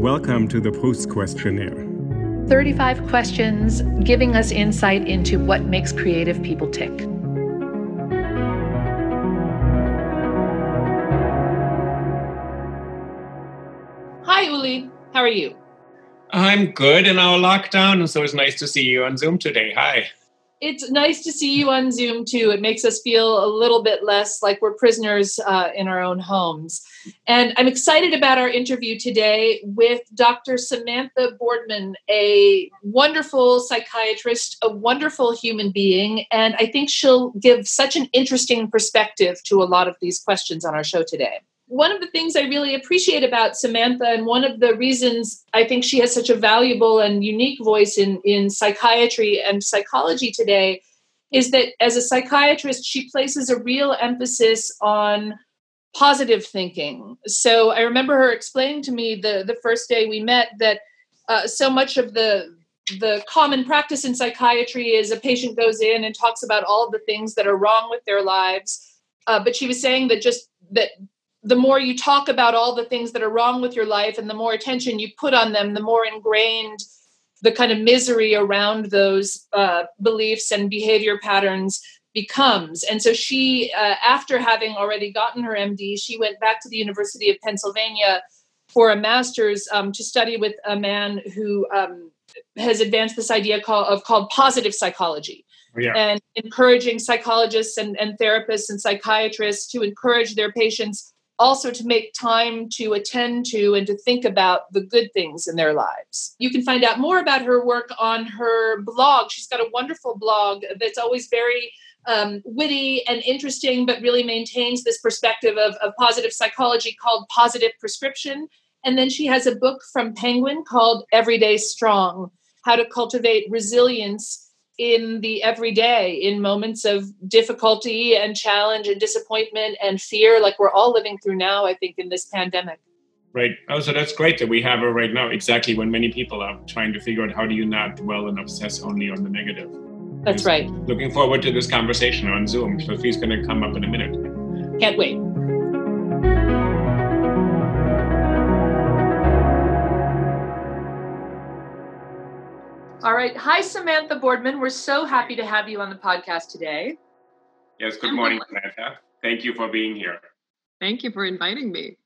Welcome to the Proust Questionnaire. 35 questions giving us insight into what makes creative people tick. Hi, Uli. How are you? I'm good in our lockdown, so it's nice to see you on Zoom today. Hi it's nice to see you on Zoom too. It makes us feel a little bit less like we're prisoners uh, in our own homes. And I'm excited about our interview today with Dr. Samantha Boardman, a wonderful psychiatrist, a wonderful human being. And I think she'll give such an interesting perspective to a lot of these questions on our show today one of the things I really appreciate about Samantha, and one of the reasons I think she has such a valuable and unique voice in, in psychiatry and psychology today, is that as a psychiatrist, she places a real emphasis on positive thinking. So I remember her explaining to me the, the first day we met that uh, so much of the the common practice in psychiatry is a patient goes in and talks about all the things that are wrong with their lives. Uh, but she was saying that just that the more you talk about all the things that are wrong with your life and the more attention you put on them, the more ingrained the kind of misery around those uh, beliefs and behavior patterns becomes. And so she, uh, after having already gotten her MD, she went back to the University of Pennsylvania for a master's um, to study with a man who um, has advanced this idea called, of called positive psychology. Yeah. And encouraging psychologists and, and therapists and psychiatrists to encourage their patients also to make time to attend to and to think about the good things in their lives. You can find out more about her work on her blog. She's got a wonderful blog that's always very um, witty and interesting, but really maintains this perspective of, of positive psychology called Positive Prescription. And then she has a book from Penguin called Everyday Strong How to Cultivate Resilience in the everyday, in moments of difficulty and challenge and disappointment and fear, like we're all living through now, I think, in this pandemic. Right. Oh, so that's great that we have her right now, exactly when many people are trying to figure out how do you not dwell and obsess only on the negative. That's right. Looking forward to this conversation on Zoom. So she's going to come up in a minute. Can't wait. All right. Hi, Samantha Boardman. We're so happy to have you on the podcast today. Yes, good morning, Samantha. Thank you for being here. Thank you for inviting me.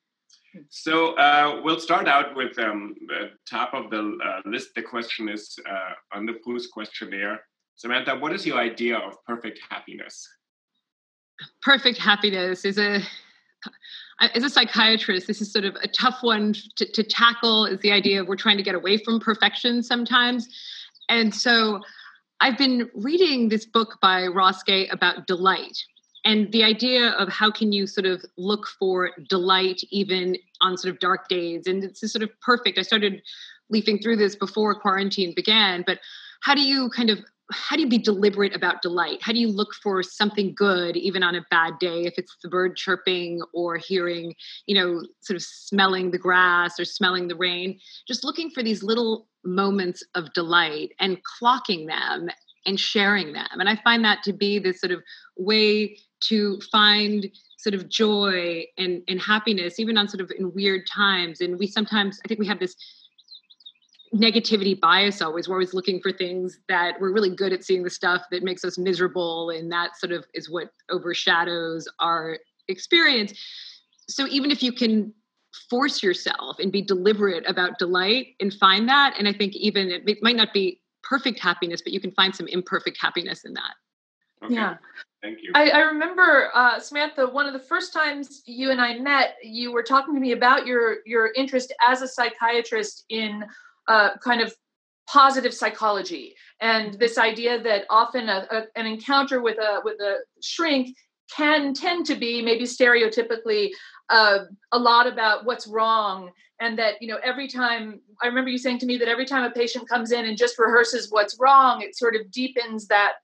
So uh, we'll start out with um, the top of the uh, list. The question is uh, on the Proust questionnaire. Samantha, what is your idea of perfect happiness? Perfect happiness is a as a psychiatrist, this is sort of a tough one to, to, tackle. Is the idea of we're trying to get away from perfection sometimes, and so I've been reading this book by Ross Gay about delight and the idea of how can you sort of look for delight even on sort of dark days. And it's sort of perfect. I started leafing through this before quarantine began, but how do you kind of how do you be deliberate about delight? How do you look for something good even on a bad day? If it's the bird chirping or hearing, you know, sort of smelling the grass or smelling the rain, just looking for these little moments of delight and clocking them and sharing them. And I find that to be this sort of way to find sort of joy and, and happiness, even on sort of in weird times. And we sometimes, I think we have this negativity bias always we're always looking for things that we're really good at seeing the stuff that makes us miserable and that sort of is what overshadows our experience so even if you can force yourself and be deliberate about delight and find that and i think even it, it might not be perfect happiness but you can find some imperfect happiness in that okay. yeah Thank you. I, I remember, uh, Samantha, one of the first times you and I met, you were talking to me about your your interest as a psychiatrist in kind of positive psychology. And this idea that often a, a, an encounter with a with a shrink can tend to be maybe stereotypically uh, a lot about what's wrong. And that you know every time i remember you saying to me that every time a patient comes in and just rehearses what's wrong it sort of deepens that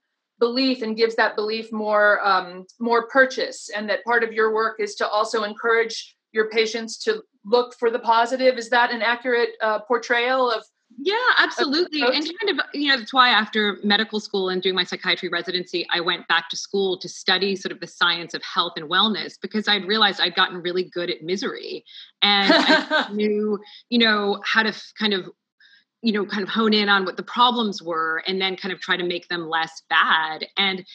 belief and gives that belief more um, more purchase. And that part of your work is to also encourage your patients to look for the positive is that an accurate uh, portrayal of yeah absolutely. and kind of you know that's why after medical school and doing my psychiatry residency i went back to school to study sort of the science of health and wellness because i'd realized i'd gotten really good at misery. And i knew you know how to kind of you know kind of hone in on what the problems were and then kind of try to make them less bad. And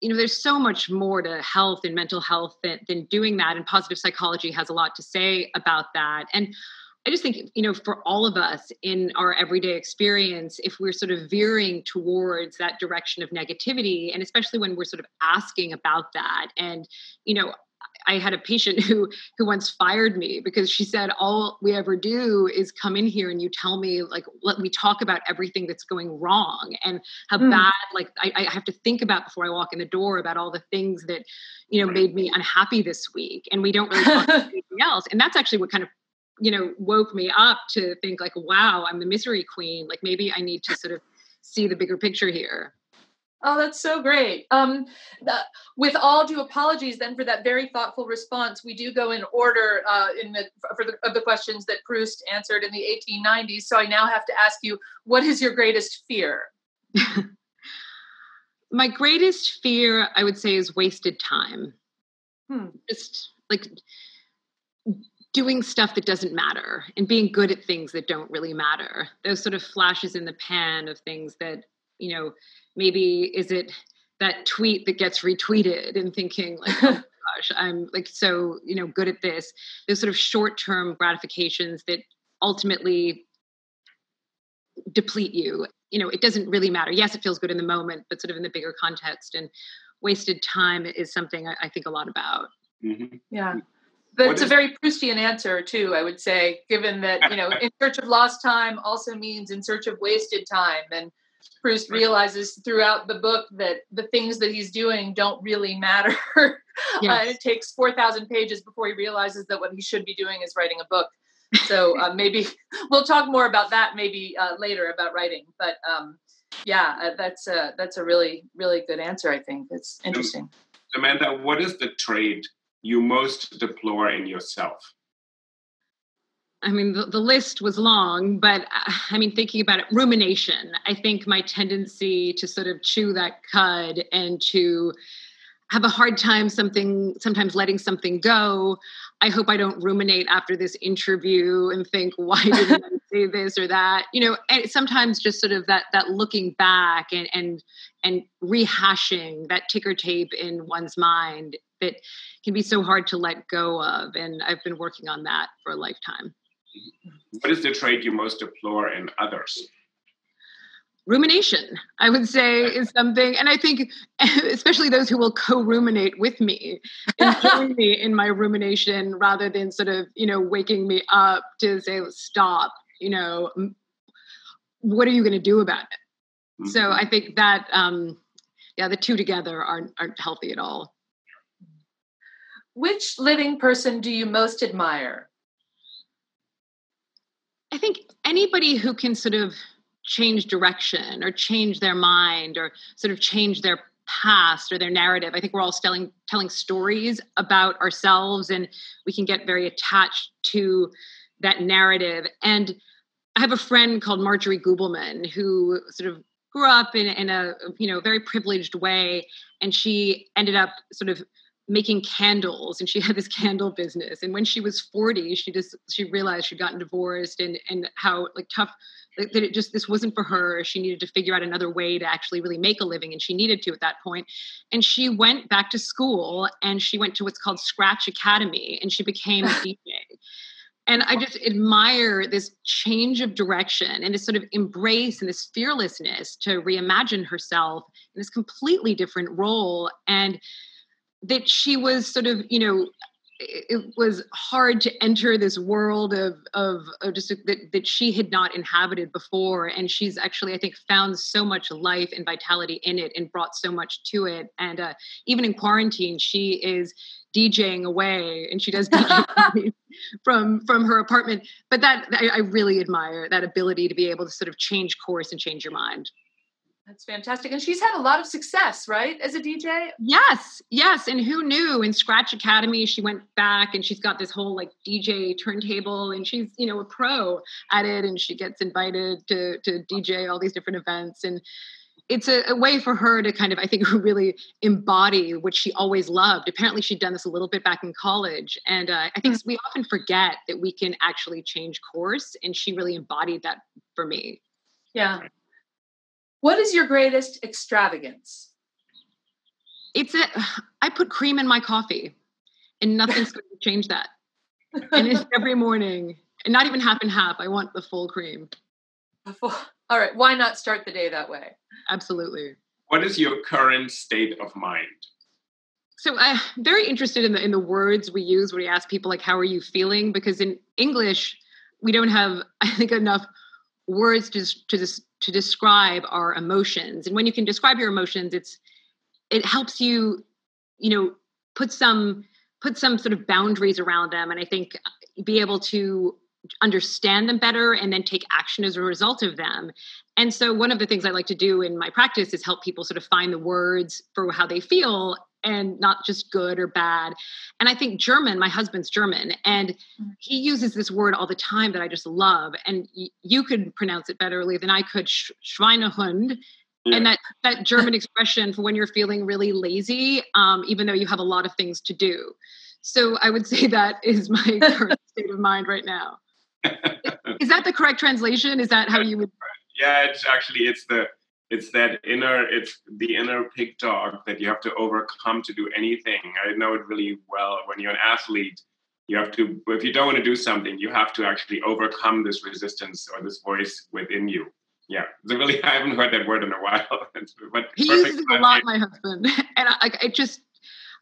you know there's so much more to health and mental health than, than doing that and positive psychology has a lot to say about that. And i just think you know for all of us in our everyday experience if we're sort of veering towards that direction of negativity and especially when we're sort of asking about that and you know I had a patient who who once fired me because she said all we ever do is come in here and you tell me like let me talk about everything that's going wrong and how mm. bad like I, I, have to think about before I walk in the door about all the things that you know made me unhappy this week and we don't really talk about anything else and that's actually what kind of you know woke me up to think like wow I'm the misery queen like maybe I need to sort of see the bigger picture here. Oh, that's so great. Um, with all due apologies, then for that very thoughtful response, we do go in order uh, in the for the of the questions that Proust answered in the 1890s. So I now have to ask you, what is your greatest fear? My greatest fear, I would say, is wasted time. Hmm. Just like doing stuff that doesn't matter and being good at things that don't really matter. Those sort of flashes in the pan of things that you know maybe is it that tweet that gets retweeted and thinking like oh gosh i'm like so you know good at this those sort of short-term gratifications that ultimately deplete you you know it doesn't really matter yes it feels good in the moment but sort of in the bigger context and wasted time is something i, I think a lot about mm-hmm. yeah that's a very Proustian answer too, I would say, given that, you know, in search of lost time also means in search of wasted time. And Proust realizes throughout the book that the things that he's doing don't really matter. Yes. uh, it takes 4,000 pages before he realizes that what he should be doing is writing a book. So uh, maybe we'll talk more about that maybe uh, later about writing. But um, yeah, uh, that's a, that's a really, really good answer, I think. It's interesting. Amanda, what is the trait you most deplore in yourself? I mean, the, the, list was long, but uh, I mean, thinking about it, rumination. I think my tendency to sort of chew that cud and to have a hard time something sometimes letting something go. I hope I don't ruminate after this interview and think, why didn't I say this or that? You know, and sometimes just sort of that that looking back and and and rehashing that ticker tape in one's mind that can be so hard to let go of. And I've been working on that for a lifetime. What is the trait you most deplore in others? Rumination, I would say, is something, and I think especially those who will co-ruminate with me and join me in my rumination rather than sort of, you know, waking me up to say, stop, you know, what are you going to do about it? Mm-hmm. So I think that, um, yeah, the two together aren't aren't healthy at all. Which living person do you most admire? I think anybody who can sort of change direction or change their mind or sort of change their past or their narrative. I think we're all telling telling stories about ourselves and we can get very attached to that narrative. And I have a friend called Marjorie Gubelman who sort of grew up in, in a you know very privileged way and she ended up sort of making candles and she had this candle business and when she was 40 she just she realized she'd gotten divorced and and how like tough that it just this wasn't for her she needed to figure out another way to actually really make a living and she needed to at that point. And she went back to school and she went to what's called scratch academy and she became a dj and i just admire this change of direction and this sort of embrace and this fearlessness to reimagine herself in this completely different role and that she was sort of you know it was hard to enter this world of of, of just that, that she had not inhabited before and she's actually i think found so much life and vitality in it and brought so much to it and uh, even in quarantine she is DJing away, and she does DJ from from her apartment. But that I, I really admire that ability to be able to sort of change course and change your mind. That's fantastic. And she's had a lot of success, right, as a DJ? Yes, yes. And who knew in Scratch Academy, she went back and she's got this whole like DJ turntable and she's, you know, a pro at it and she gets invited to, to DJ all these different events. And it's a, a, way for her to kind of, I think, really embody what she always loved. Apparently, she'd done this a little bit back in college. And uh, I think mm. we often forget that we can actually change course. And she really embodied that for me. Yeah. What is your greatest extravagance? It's a, I put cream in my coffee and nothing's going to change that. And it's every morning and not even half and half. I want the full cream. All right. Why not start the day that way? Absolutely. What is your current state of mind? So I'm very interested in the in the words we use when we ask people like how are you feeling because in English we don't have I think enough words to to to describe our emotions. And when you can describe your emotions it's it helps you you know put some put some sort of boundaries around them and I think uh, be able to understand them better and then take action as a result of them. And so, one of the things I like to do in my practice is help people sort of find the words for how they feel and not just good or bad. And I think German, my husband's German, and mm. he uses this word all the time that I just love. And y- you could pronounce it betterly than I could, Sch- Schweinehund. Yeah. And that, that German expression for when you're feeling really lazy, um, even though you have a lot of things to do. So I would say that is my current state of mind right now. is that the correct translation? Is that how you would? Yeah, it's actually it's the it's that inner it's the inner pig dog that you have to overcome to do anything. I know it really well. When you're an athlete, you have to if you don't want to do something, you have to actually overcome this resistance or this voice within you. Yeah, so really, I haven't heard that word in a while. but he uses it a lot, my husband, and I, I just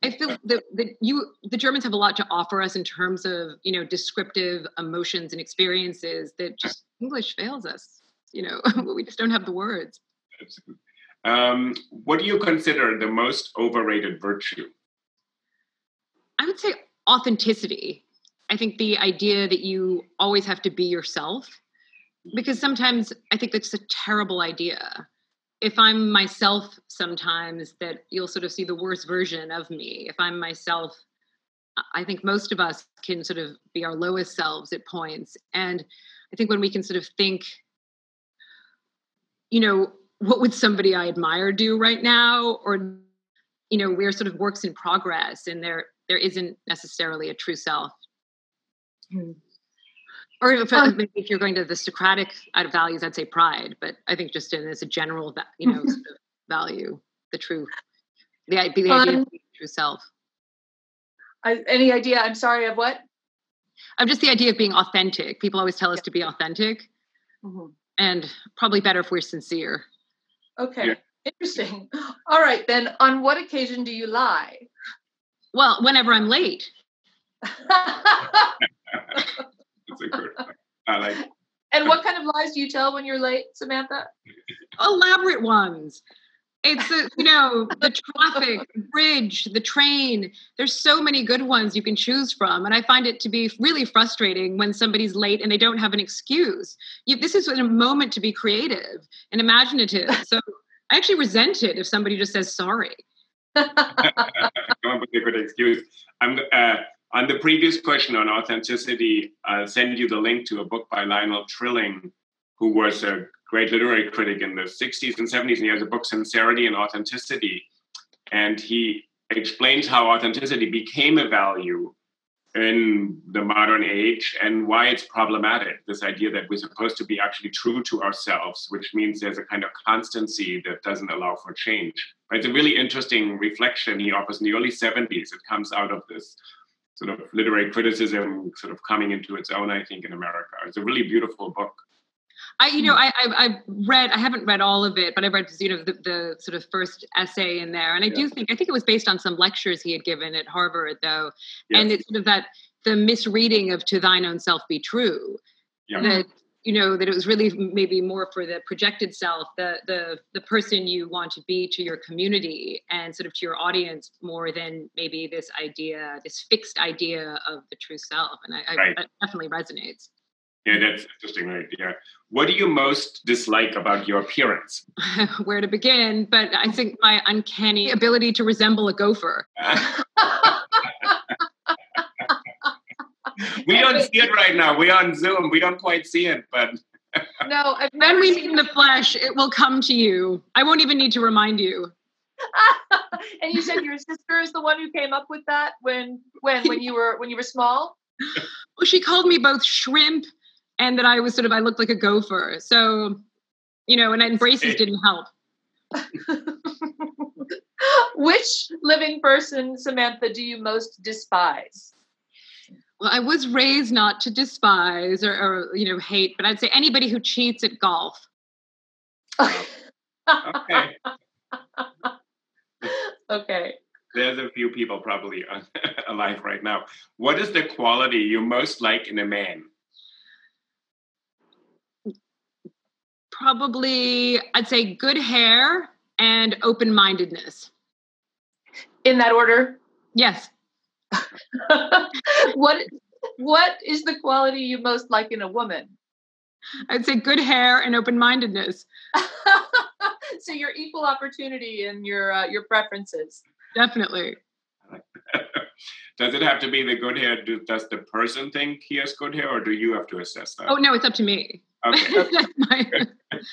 I feel that, that you the Germans have a lot to offer us in terms of you know descriptive emotions and experiences that just English fails us. You know, we just don't have the words. Um, what do you consider the most overrated virtue? I would say authenticity. I think the idea that you always have to be yourself, because sometimes I think that's a terrible idea if I'm myself sometimes, that you'll sort of see the worst version of me. If I'm myself, I think most of us can sort of be our lowest selves at points. And I think when we can sort of think, you know, what would somebody I admire do right now? Or, you know, we're sort of works in progress and there there isn't necessarily a true self. Mm or if, um, if you're going to the Socratic out of values, I'd say pride. But I think just in as a general, you know, sort of value the true, the, the um, idea of the true self. I, any idea? I'm sorry of what? I'm just the idea of being authentic. People always tell us to be authentic, mm-hmm. and probably better if we're sincere. Okay, yeah. interesting. All right, then. On what occasion do you lie? Well, whenever I'm late. a good I like. And what kind of lies do you tell when you're late, Samantha? Elaborate ones. It's a, you know the traffic, the bridge, the train. There's so many good ones you can choose from, and I find it to be really frustrating when somebody's late and they don't have an excuse. You, this is a moment to be creative and imaginative. So I actually resent it if somebody just says sorry. Come up with a good excuse. I'm. Uh, on the previous question on authenticity, I'll send you the link to a book by Lionel Trilling, who was a great literary critic in the 60s and 70s, and he has a book, Sincerity and Authenticity. And he explains how authenticity became a value in the modern age and why it's problematic. This idea that we're supposed to be actually true to ourselves, which means there's a kind of constancy that doesn't allow for change. But it's a really interesting reflection he offers in the early 70s. It comes out of this sort of literary criticism sort of coming into its own, I think, in America. It's a really beautiful book. I, you know, hmm. I, I, I read, I haven't read all of it, but I read, you know, the, the sort of first essay in there. And I yeah. do think, I think it was based on some lectures he had given at Harvard, though. Yes. And it's sort of that, the misreading of to thine own self be true. Yeah. That, you know, that it was really maybe more for the projected self, the, the, the person you want to be to your community and sort of to your audience more than maybe this idea, this fixed idea of the true self. And I, right. I that definitely resonates. Yeah, that's interesting, right? Yeah. What do you most dislike about your appearance? Where to begin? But I think my uncanny ability to resemble a gopher. we don't see it right now. We're on Zoom. We don't quite see it, but. no, I've when we meet in the flesh, it will come to you. I won't even need to remind you. and you said your sister is the one who came up with that when when when you were when you were small. Well, she called me both shrimp and that I was sort of I looked like a gopher. So, you know, and, and braces didn't help. Which living person, Samantha, do you most despise? Well, I was raised not to despise or, or you know hate, but I'd say anybody who cheats at golf. okay. okay. There's a few people probably alive right now. What is the quality you most like in a man? Probably I'd say good hair and open mindedness. In that order? Yes. what what is the quality you most like in a woman? I'd say good hair and open mindedness. so your equal opportunity and your uh, your preferences. Definitely. Does it have to be the good hair? Does the person think he has good hair, or do you have to assess that? Oh no, it's up to me. Okay.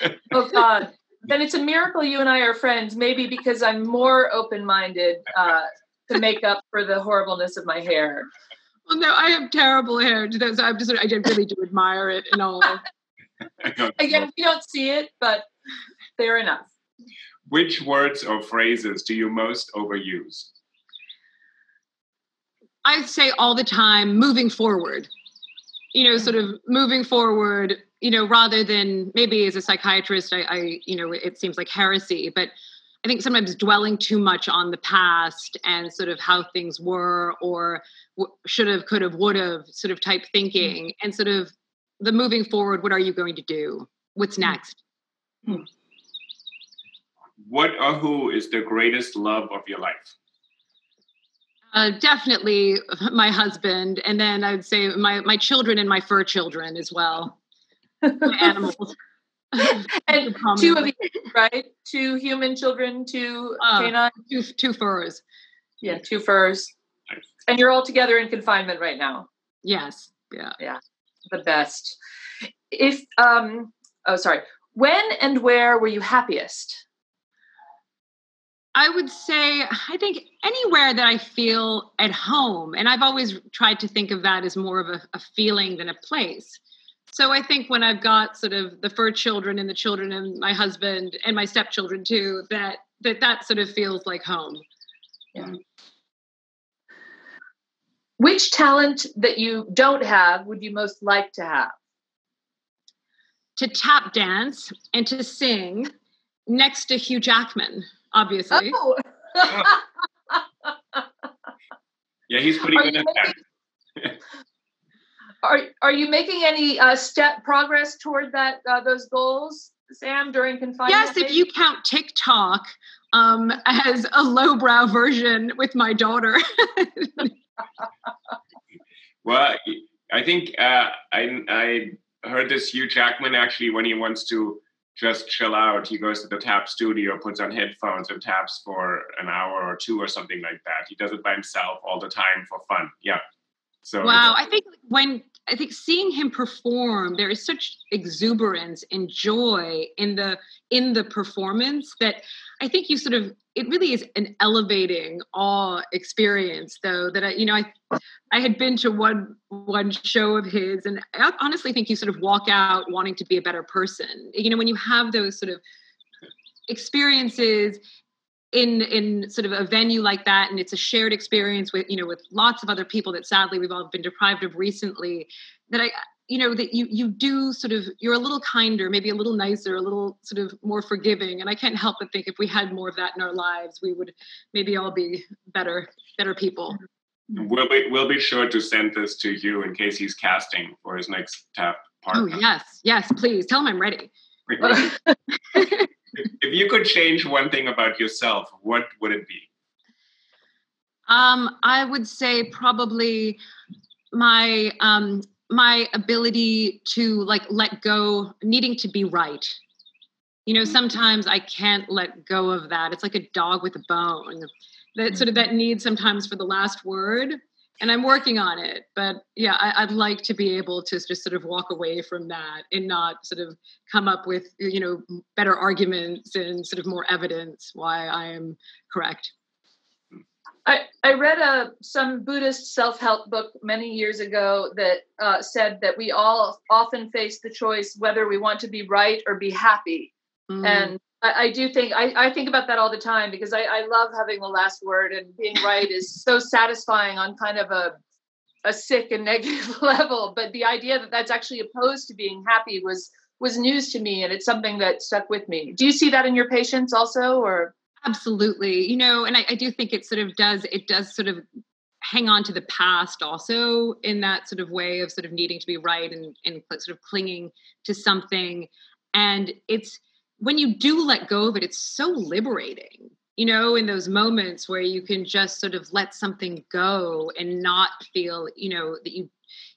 oh God. Then it's a miracle you and I are friends. Maybe because I'm more open-minded uh, to make up for the horribleness of my hair. Well, no, I have terrible hair. So I'm just, I really do admire it and all. Again, you don't see it, but fair enough. Which words or phrases do you most overuse? I say all the time, moving forward. You know, sort of moving forward you know, rather than maybe as a psychiatrist, I, I, you know, it seems like heresy, but I think sometimes dwelling too much on the past and sort of how things were or w- should have, could have, would have sort of type thinking mm-hmm. and sort of the moving forward, what are you going to do? What's mm-hmm. next? Mm-hmm. What or who is the greatest love of your life? Uh, definitely my husband, and then I'd say my my children and my fur children as well animals. and two of each, right? Two human children, two uh, canine, two two furs. Yeah, two furs. And you're all together in confinement right now. Yes. Yeah. Yeah. The best. If um oh sorry. When and where were you happiest? I would say I think anywhere that I feel at home. And I've always tried to think of that as more of a, a feeling than a place. So I think when I've got sort of the fur children and the children and my husband and my stepchildren too, that that that sort of feels like home. Yeah. Um, Which talent that you don't have would you most like to have? To tap dance and to sing next to Hugh Jackman, obviously. Oh. yeah, he's pretty good at that. Are are you making any uh, step progress toward that uh, those goals, Sam, during confinement? Yes, if you count TikTok um, as a lowbrow version with my daughter. well, I think uh, I I heard this Hugh Jackman actually when he wants to just chill out. He goes to the tap studio, puts on headphones, and taps for an hour or two or something like that. He does it by himself all the time for fun. Yeah. So wow, I think when I think seeing him perform, there is such exuberance and joy in the in the performance that I think you sort of it really is an elevating awe experience though that I you know I I had been to one one show of his and I honestly think you sort of walk out wanting to be a better person. You know when you have those sort of experiences in in sort of a venue like that and it's a shared experience with you know with lots of other people that sadly we've all been deprived of recently that i you know that you you do sort of you're a little kinder maybe a little nicer a little sort of more forgiving and i can't help but think if we had more of that in our lives we would maybe all be better better people. We'll be we'll be sure to send this to you in case he's casting for his next tap part oh yes yes please tell him i'm ready if you could change one thing about yourself, what would it be? Um, I would say probably my um, my ability to like let go, needing to be right. You know, mm-hmm. sometimes I can't let go of that. It's like a dog with a bone. That sort of that need sometimes for the last word and I'm working on it. But yeah, I, would like to be able to just sort of walk away from that and not sort of come up with you know better arguments and sort of more evidence why I am correct. I, I read a some Buddhist self help book many years ago that uh, said that we all often face the choice whether we want to be right or be happy, mm. and I, I do think I, I, think about that all the time because I, I love having the last word and being right is so satisfying on kind of a a sick and negative level. But the idea that that's actually opposed to being happy was was news to me, and it's something that stuck with me. Do you see that in your patients also, or? Absolutely, you know, and I, I do think it sort of does. It does sort of hang on to the past also in that sort of way of sort of needing to be right and, and sort of clinging to something and it's when you do let go of it, it's so liberating, you know, in those moments where you can just sort of let something go and not feel, you know, that you,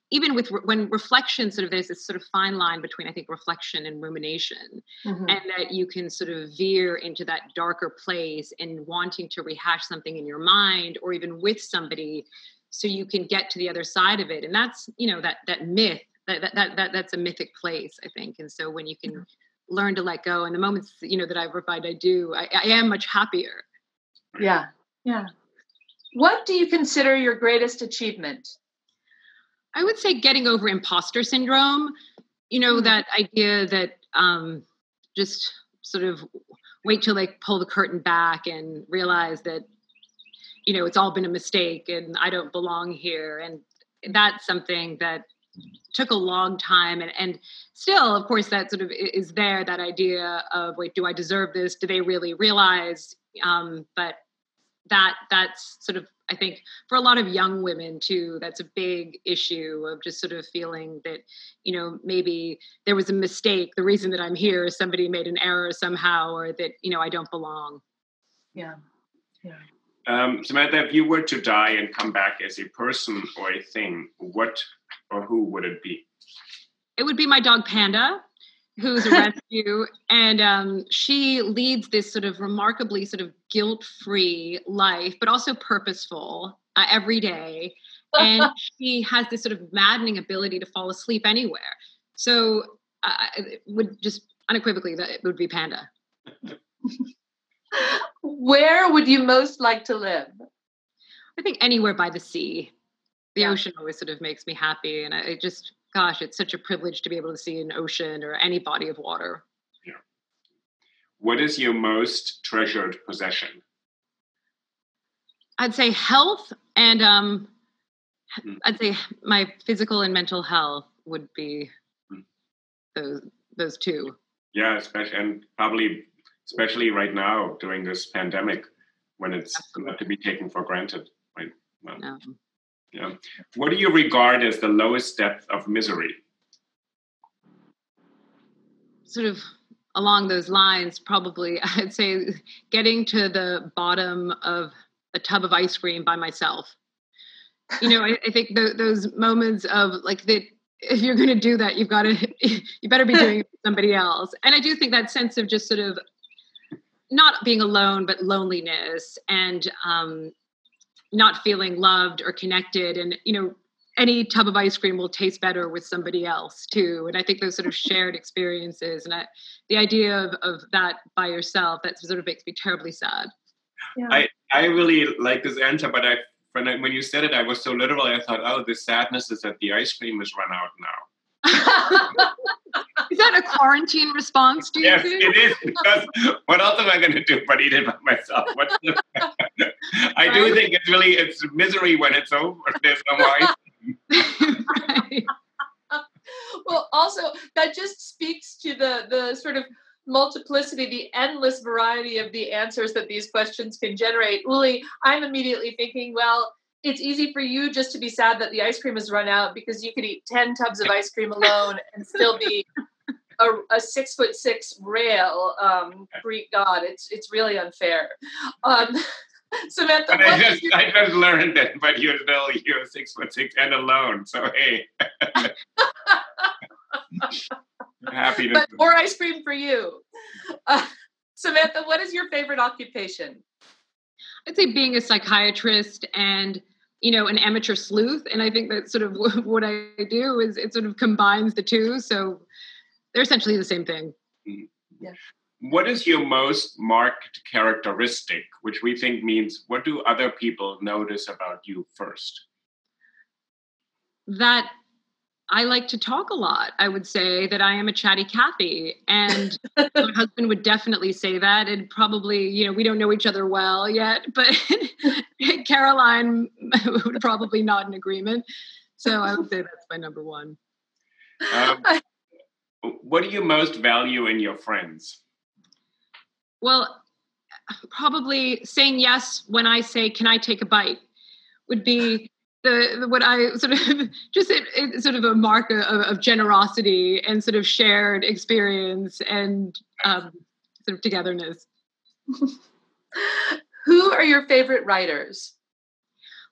even with when reflection sort of there's this sort of fine line between I think reflection and rumination, mm-hmm. and that you can sort of veer into that darker place and wanting to rehash something in your mind or even with somebody so you can get to the other side of it and that's you know that that myth that that, that that's a mythic place i think and so when you can mm-hmm learn to let go and the moments you know that I've provide i do I, I am much happier. Yeah. Yeah. What do you consider your greatest achievement? I would say getting over imposter syndrome. You know mm-hmm. that idea that um just sort of wait till they pull the curtain back and realize that you know it's all been a mistake and i don't belong here. And that's something that took a long time and, and still of course that sort of is there that idea of wait do i deserve this? Do they really realize? Um, but that that's sort of i think for a lot of young women too that's a big issue of just sort of feeling that you know maybe there was a mistake the reason that i'm here is somebody made an error somehow or that you know i don't belong. Yeah yeah. Um, Samantha, if you were to die and come back as a person or a thing, what or who would it be? It would be my dog Panda, who's a rescue, and um, she leads this sort of remarkably sort of guilt-free life, but also purposeful uh, every day. And she has this sort of maddening ability to fall asleep anywhere. So uh, it would just unequivocally that it would be Panda. Where would you most like to live? I think anywhere by the sea the yeah. ocean always sort of makes me happy and I just gosh it's such a privilege to be able to see an ocean or any body of water yeah what is your most treasured possession i'd say health and um mm. i'd say my physical and mental health would be mm. those those two yeah especially and probably especially right now during this pandemic when it's Absolutely. not to be taken for granted right well, no. Yeah. What do you regard as the lowest depth of misery? Sort of along those lines, probably, I'd say getting to the bottom of a tub of ice cream by myself. You know, I, I think the, those moments of like that if you're going to do that, you've got to, you better be doing it with somebody else. And I do think that sense of just sort of not being alone, but loneliness and um, not feeling loved or connected. And you know any tub of ice cream will taste better with somebody else too. And i think those sort of shared experiences and I, the idea of, of that by yourself that sort of makes me terribly sad. Yeah. i i really like this answer but i when, I, when you said it i was so literal i thought oh the sadness is that the ice cream is run out now is that a quarantine response do you yes think? it is because what else am i going to do but eat it by myself What's the, i do think it's really it's misery when it's over there's no more right. well, also that just speaks to the the sort of multiplicity, the endless variety of the answers that these questions can generate. Uli, I'm immediately thinking, well, it's easy for you just to be sad that the ice cream has run out because you could eat 10 tubs of ice cream alone and still be a, a six foot six rail um, Greek god. It's it's really unfair. Um, Samantha, I just, I just learned that, but you're still you're six foot six and alone. So hey, happy to. But more ice cream for you, uh, Samantha. What is your favorite occupation? I'd say being a psychiatrist and you know an amateur sleuth, and I think that sort of what I do is it sort of combines the two. So they're essentially the same thing. Mm-hmm. Yeah what is your most marked characteristic, which we think means what do other people notice about you first? That I like to talk a lot. I would say that I am a chatty Cathy, and my husband would definitely say that. And probably, you know, we don't know each other well yet, but Caroline would probably not in agreement. So I would say that's my number one. Um, what do you most value in your friends? Well, probably saying yes when I say, "Can I take a bite?" would be the, the what I sort of just it, it, sort of a mark of, of, generosity and sort of shared experience and um, sort of togetherness. Who are your favorite writers?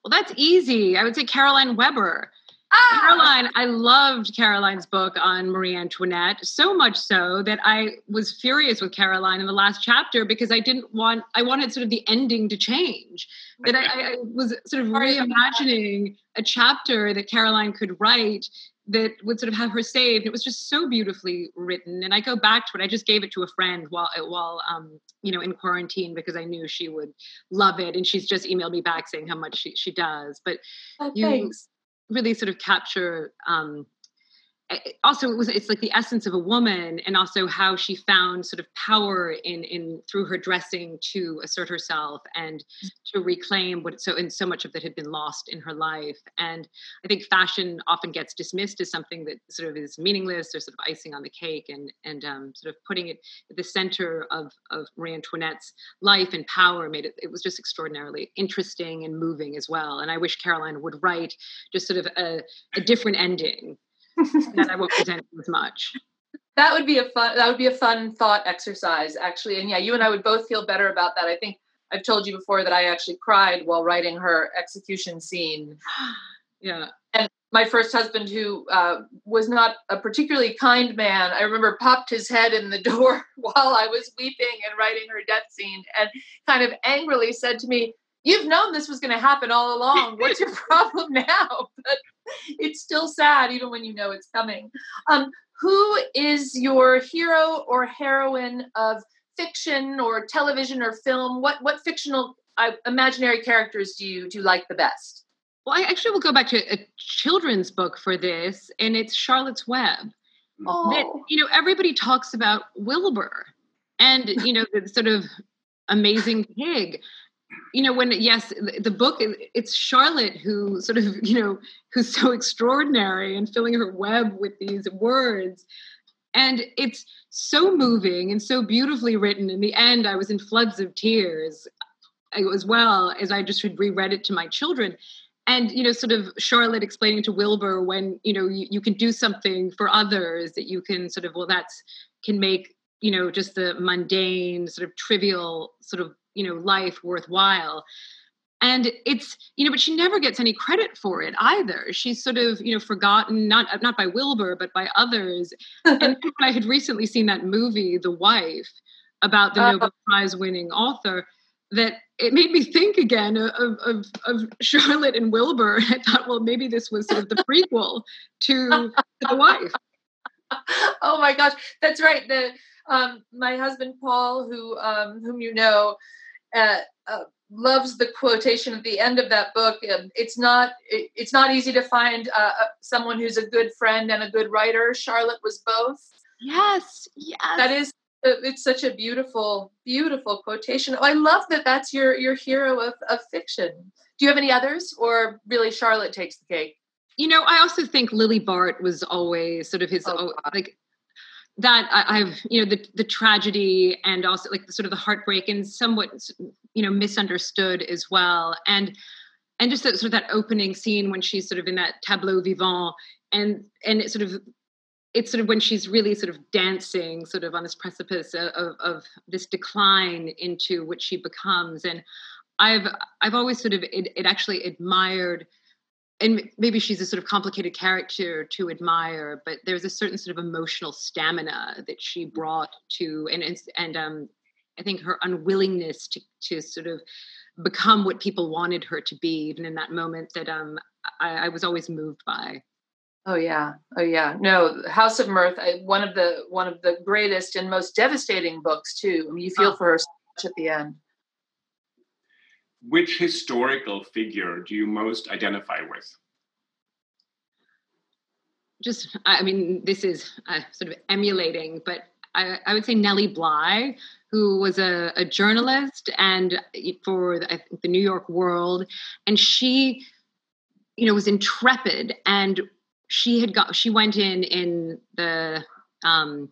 Well, that's easy. I would say Caroline Weber. Ah! Caroline, I loved Caroline's book on Marie Antoinette so much so that I was furious with Caroline in the last chapter because I didn't want, I wanted sort of the ending to change. That I, I was sort of reimagining a chapter that Caroline could write that would sort of have her saved. It was just so beautifully written, and I go back to it. I just gave it to a friend while while um, you know in quarantine because I knew she would love it, and she's just emailed me back saying how much she she does. But oh, you, thanks really sort of capture um, also it was it's like the essence of a woman and also how she found sort of power in in through her dressing to assert herself and to reclaim what so and so much of that had been lost in her life. And i think fashion often gets dismissed as something that sort of is meaningless or sort of icing on the cake and and um, sort of putting it at the center of of marie antoinette's life and power made it it was just extraordinarily interesting and moving as well. And i wish caroline would write just sort of a, a different ending then I won't present as much. That would be a fun. That would be a fun thought exercise, actually. And yeah, you and I would both feel better about that. I think I've told you before that I actually cried while writing her execution scene. yeah. And my first husband, who uh, was not a particularly kind man, I remember popped his head in the door while I was weeping and writing her death scene, and kind of angrily said to me, "You've known this was going to happen all along. What's your problem now?" But it's still sad even when you know it's coming. Um, who is your hero or heroine of fiction or television or film? What what fictional uh, imaginary characters do you do you like the best? Well, I actually will go back to a children's book for this, and it's Charlotte's Web. Oh. That, you know, everybody talks about Wilbur and you know the sort of amazing pig you know when yes the book it's charlotte who sort of you know who's so extraordinary and filling her web with these words. And it's so moving and so beautifully written. In the end i was in floods of tears as well as i just had reread it to my children. And you know sort of charlotte explaining to wilbur when you know you, you can do something for others that you can sort of well that's can make you know just the mundane sort of trivial sort of you know life worthwhile and it's you know but she never gets any credit for it either she's sort of you know forgotten not not by wilbur but by others and i had recently seen that movie the wife about the uh, nobel prize winning author that it made me think again of, of, of Charlotte and Wilbur. I thought, well, maybe this was sort of the prequel to, to the wife. Oh my gosh, that's right. The um, my husband Paul, who um, whom you know, uh, uh, loves the quotation at the end of that book. And it's not it, it's not easy to find uh, someone who's a good friend and a good writer. Charlotte was both. Yes, yes. That is it's such a beautiful beautiful quotation. Oh, I love that that's your your hero of, of fiction. Do you have any others or really Charlotte takes the cake? You know, I also think Lily Bart was always sort of his oh, like that I, have you know the the tragedy and also like the sort of the heartbreak and somewhat you know misunderstood as well. And and just that sort of that opening scene when she's sort of in that tableau vivant and and it sort of it's sort of when she's really sort of dancing sort of on this precipice of, of, of this decline into what she becomes. And i've i've always sort of it, it actually admired and maybe she's a sort of complicated character to admire but there's a certain sort of emotional stamina that she brought to and and, and um i think her unwillingness to to sort of become what people wanted her to be even in that moment that um i, I was always moved by Oh yeah, oh yeah. No, House of Mirth, I, one of the one of the greatest and most devastating books too. I mean, you feel oh. for her so much at the end. Which historical figure do you most identify with? Just, I mean, this is uh, sort of emulating, but I, I, would say Nellie Bly, who was a, a journalist and for the, I think the New York World, and she, you know, was intrepid and she had got she went in in the um,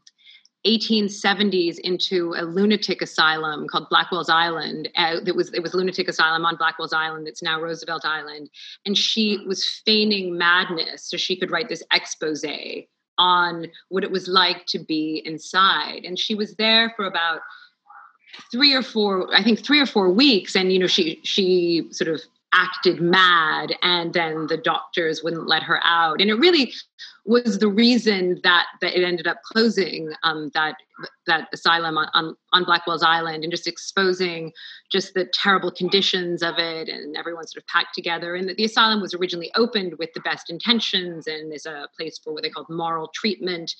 1870s into a lunatic asylum called Blackwell's Island. Uh, it was it was lunatic asylum on Blackwell's Island. It's now Roosevelt Island, and she was feigning madness so she could write this expose on what it was like to be inside. And she was there for about three or four, I think three or four weeks. And you know, she she sort of acted mad and then the doctors wouldn't let her out and it really was the reason that, that it ended up closing um, that that asylum on, on, on blackwell's island and just exposing just the terrible conditions of it and everyone sort of packed together and the, the asylum was originally opened with the best intentions and is a place for what they called moral treatment.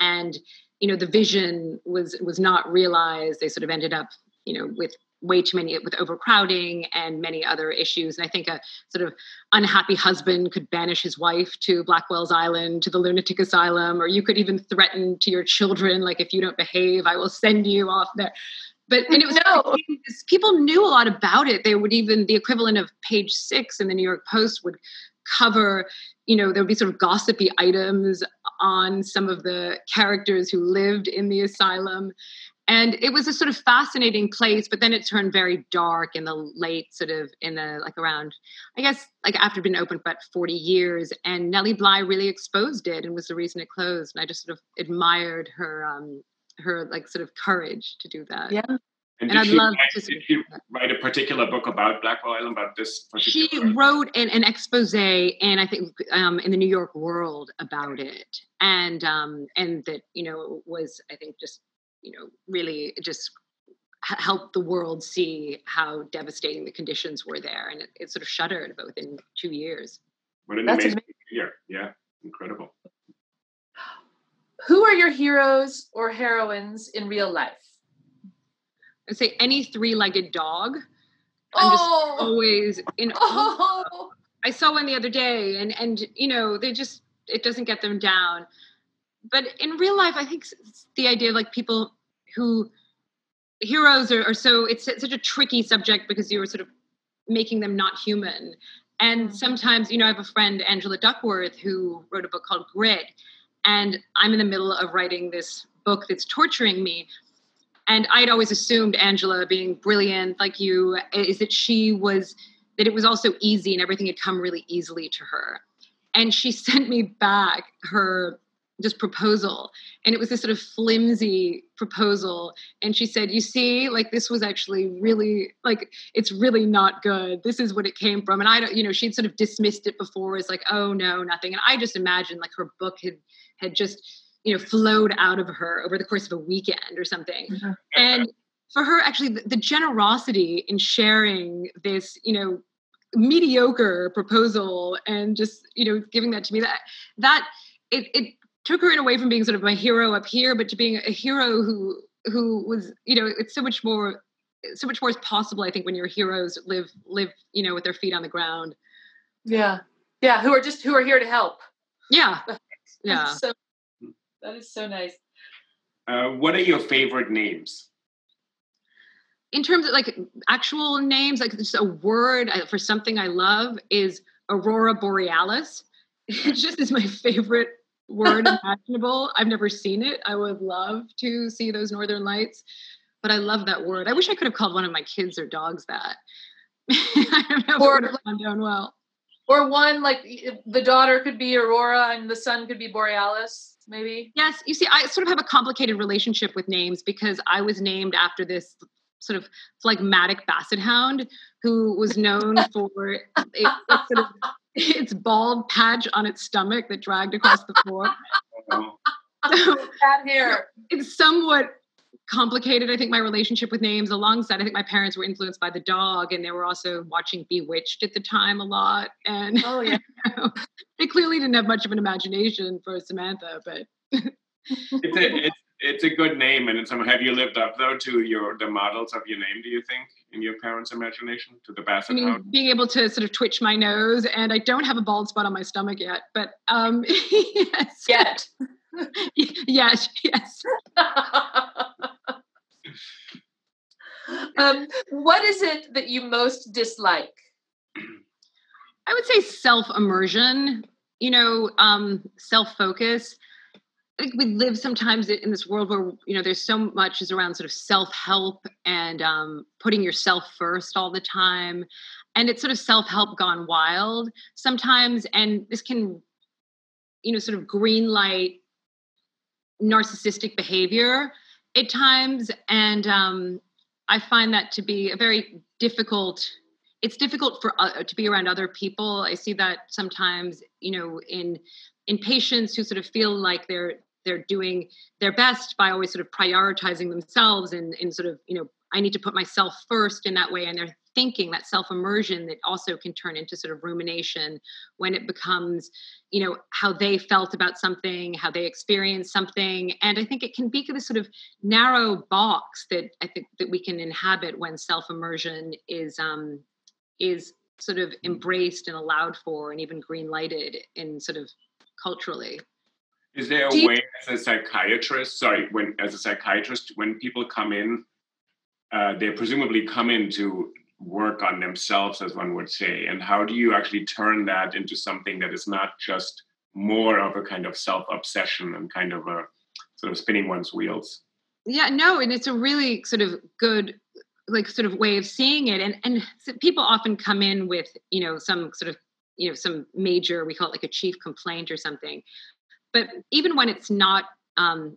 And you know the vision was was not realized. They sort of ended up you know with way too many with overcrowding and many other issues. And I think a sort of unhappy husband could banish his wife to Blackwell's Island, to the lunatic asylum, or you could even threaten to your children, like if you don't behave, I will send you off there. But and it was no. people knew a lot about it. They would even the equivalent of page six in the New York Post would cover you know there would be sort of gossipy items on some of the characters who lived in the asylum and it was a sort of fascinating place but then it turned very dark in the late sort of in the like around i guess like after being open for about 40 years and nellie bly really exposed it and was the reason it closed and i just sort of admired her um her like sort of courage to do that yeah and, and I'd love write, to. Did she write a particular book about Blackwell Island, about this? She wrote an, an expose, and I think um, in the New York World about it, and um, and that you know was I think just you know, really just help the world see how devastating the conditions were there. And it, it sort of shuddered, but within two years. What an That's amazing, amazing year. Yeah, incredible. Who are your heroes or heroines in real life? I'd say any three-legged dog. I'm just oh. always in oh. I saw one the other day and and you know, they just it doesn't get them down. But in real life, I think the idea of like people who heroes are, are so it's, it's such a tricky subject because you were sort of making them not human. And mm-hmm. sometimes you know i have a friend angela duckworth who wrote a book called grit and i'm in the middle of writing this book that's torturing me. And i'd always assumed angela being brilliant like you is that she was that it was also easy and everything had come really easily to her. And she sent me back her just proposal. And it was this sort of flimsy proposal. And she said you see like this was actually really like it's really not good. This is what it came from. And i don't you know she'd sort of dismissed it before as like oh no nothing. And i just imagined like her book had had just you know flowed out of her over the course of a weekend or something. Mm-hmm. and for her actually the, the generosity in sharing this you know mediocre proposal and just you know giving that to me that that it, it took her in away from being sort of my hero up here but to being a hero who who was you know it's so much more so much more is possible i think when your heroes live live you know with their feet on the ground. Yeah. Yeah who are just who are here to help. Yeah. Yeah. so, that is so nice. Uh, what are your favorite names? In terms of like actual names like just a word for something i love is aurora borealis. It just is my favorite word imaginable i've never seen it i would love to see those northern lights but I love that word. I wish I could have called one of my kids or dogs that. I don't know or, if it would have well. Or one like the daughter could be Aurora and the son could be Borealis, maybe. Yes, you see, I sort of have a complicated relationship with names because I was named after this sort of phlegmatic basset hound who was known for it, it sort of, its bald patch on its stomach that dragged across the floor. So, Bad hair. It's somewhat complicated i think my relationship with names alongside i think my parents were influenced by the dog and they were also watching bewitched at the time a lot and oh yeah you know, they clearly didn't have much of an imagination for samantha but it's, a, it's, it's a good name and some have you lived up though to your the models of your name do you think in your parents imagination to the basset I mean, hound? being able to sort of twitch my nose and i don't have a bald spot on my stomach yet but um yes yet yes yes um, what is it that you most dislike? I would say self immersion, you know, um, self focus. I think we live sometimes in this world where, you know, there's so much is around sort of self help and um, putting yourself first all the time. And it's sort of self help gone wild sometimes. And this can, you know, sort of green light narcissistic behavior at times. And um, I find that to be a very difficult. It's difficult for uh, to be around other people. I see that sometimes, you know, in in patients who sort of feel like they're they're doing their best by always sort of prioritizing themselves and, and sort of you know I need to put myself first in that way, and they're thinking that self immersion that also can turn into sort of rumination when it becomes you know how they felt about something how they experienced something. And i think it can be this sort of narrow box that i think that we can inhabit when self immersion is um is sort of embraced and allowed for and even green lighted in sort of culturally is there a you- way as a psychiatrist sorry when as a psychiatrist when people come in uh, they presumably come in to work on themselves, as one would say? And how do you actually turn that into something that is not just more of a kind of self obsession and kind of a sort of spinning one's wheels? Yeah, no, and it's a really sort of good like sort of way of seeing it and and people often come in with you know some sort of you know some major we call it like a chief complaint or something but even when it's not um,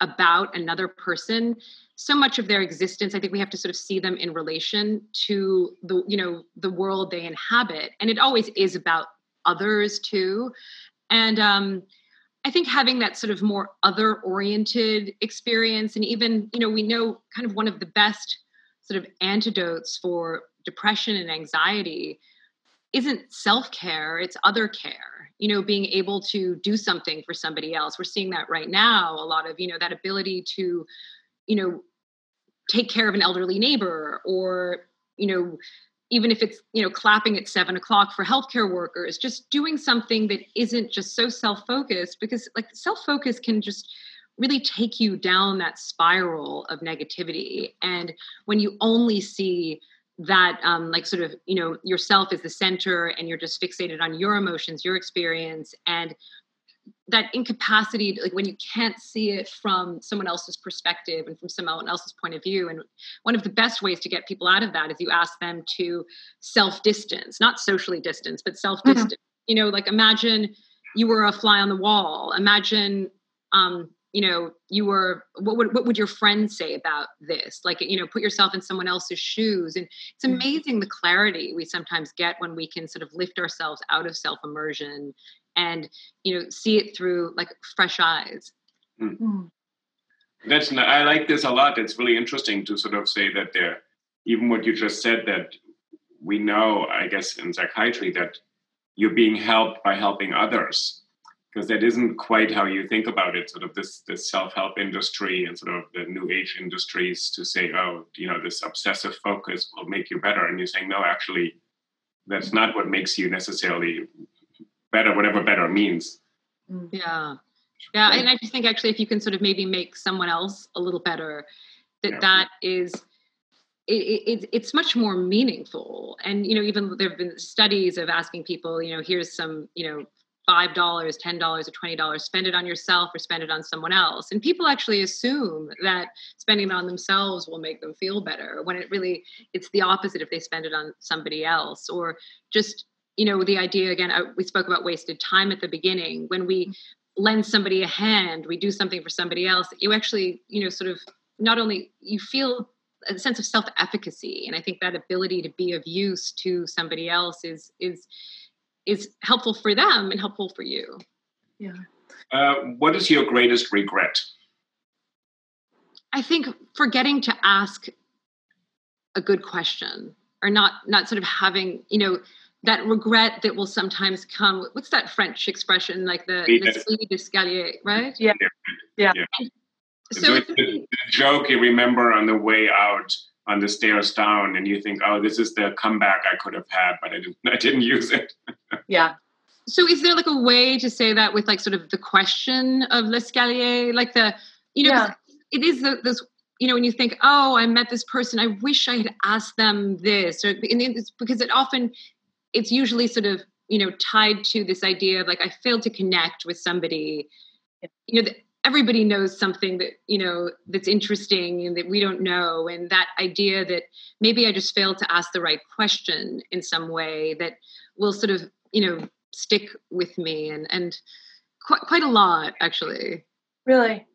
about another person so much of their existence i think we have to sort of see them in relation to the you know the world they inhabit. And it always is about others too. And um i think having that sort of more other oriented experience and even you know we know kind of one of the best sort of antidotes for depression and anxiety isn't self-care it's other care you know being able to do something for somebody else. We're seeing that right now a lot of you know that ability to you know take care of an elderly neighbor or you know even if it's you know clapping at seven o'clock for healthcare workers just doing something that isn't just so self-focused because like self-focus can just really take you down that spiral of negativity. And when you only see that um, like sort of you know yourself is the center and you're just fixated on your emotions your experience and that incapacity like when you can't see it from someone else's perspective and from someone else's point of view and one of the best ways to get people out of that is you ask them to self distance not socially distance but self distance mm-hmm. you know like imagine you were a fly on the wall imagine um, you know you were what would what would your friends say about this like you know put yourself in someone else's shoes and it's mm. amazing the clarity we sometimes get when we can sort of lift ourselves out of self immersion and you know see it through like fresh eyes mm. That's I like this a lot. It's really interesting to sort of say that there, even what you just said that we know, I guess, in psychiatry that you're being helped by helping others because that isn't quite how you think about it sort of this this self-help industry and sort of the new age industries to say oh you know this obsessive focus will make you better and you're saying no actually that's not what makes you necessarily better whatever better means mm. yeah yeah and i just think actually if you can sort of maybe make someone else a little better that yeah. that is it, it, it's much more meaningful and you know even there have been studies of asking people you know here's some you know five dollars ten dollars or twenty dollars spend it on yourself or spend it on someone else. And people actually assume that spending it on themselves will make them feel better when it really it's the opposite if they spend it on somebody else. Or just you know the idea again uh, we spoke about wasted time at the beginning. When we mm-hmm. lend somebody a hand we do something for somebody else you actually you know sort of not only you feel a sense of self-efficacy and i think that ability to be of use to somebody else is is is helpful for them and helpful for you. Yeah. Uh, what is your greatest regret? I think forgetting to ask a good question or not not sort of having, you know, that regret that will sometimes come. What's that French expression? Like the, the d'escalier, right? Yeah. Yeah. yeah. So, so the, the joke you remember on the way out on the stairs down and you think, oh, this is the comeback I could have had, but I didn't, I didn't use it. yeah. So is there like a way to say that with like sort of the question of l'escalier, like the, you know, yeah. it is the, this, you know, when you think, oh, I met this person, I wish I had asked them this, or and it's because it often, it's usually sort of, you know, tied to this idea of like I failed to connect with somebody. You know, the, everybody knows something that you know that's interesting and that we don't know and that idea that maybe i just failed to ask the right question in some way that will sort of you know stick with me and and quite quite a lot actually. Really?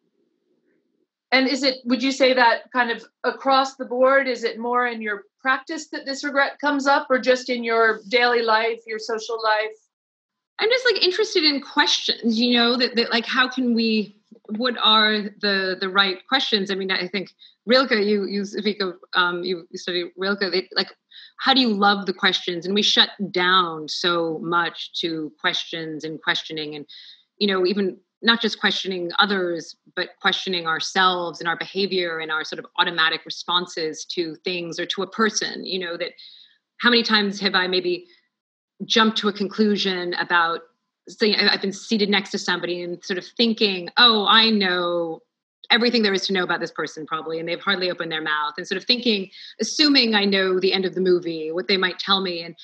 And is it would you say that kind of across the board is it more in your practice that this regret comes up or just in your daily life your social life? I'm just like interested in questions you know that, that like how can we what are the the right questions? I mean, I think Rilke, you you speak of um, you, study Rilke. They, like, how do you love the questions? And we shut down so much to questions and questioning, and you know, even not just questioning others, but questioning ourselves and our behavior and our sort of automatic responses to things or to a person. You know, that how many times have I maybe jumped to a conclusion about saying I've been seated next to somebody and sort of thinking, oh, I know everything there is to know about this person probably and they've hardly opened their mouth and sort of thinking assuming i know the end of the movie what they might tell me and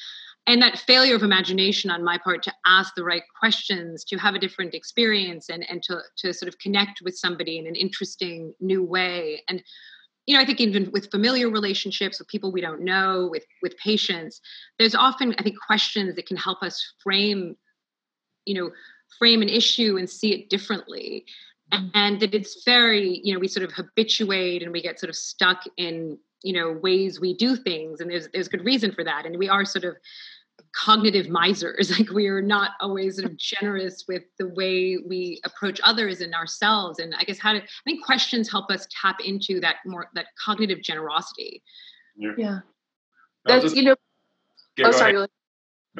and that failure of imagination on my part to ask the right questions to have a different experience and and to to sort of connect with somebody in an interesting new way and you know i think even with familiar relationships with people we don't know with with patients there's often i think questions that can help us frame you know frame an issue and see it differently. Mm-hmm. and that it's very you know we sort of habituate and we get sort of stuck in you know ways we do things and there's there's good reason for that. And we are sort of cognitive misers. Like we are not always sort of generous with the way we approach others and ourselves. And i guess how to i think questions help us tap into that more that cognitive generosity. Yeah, yeah. that's you know oh sorry no,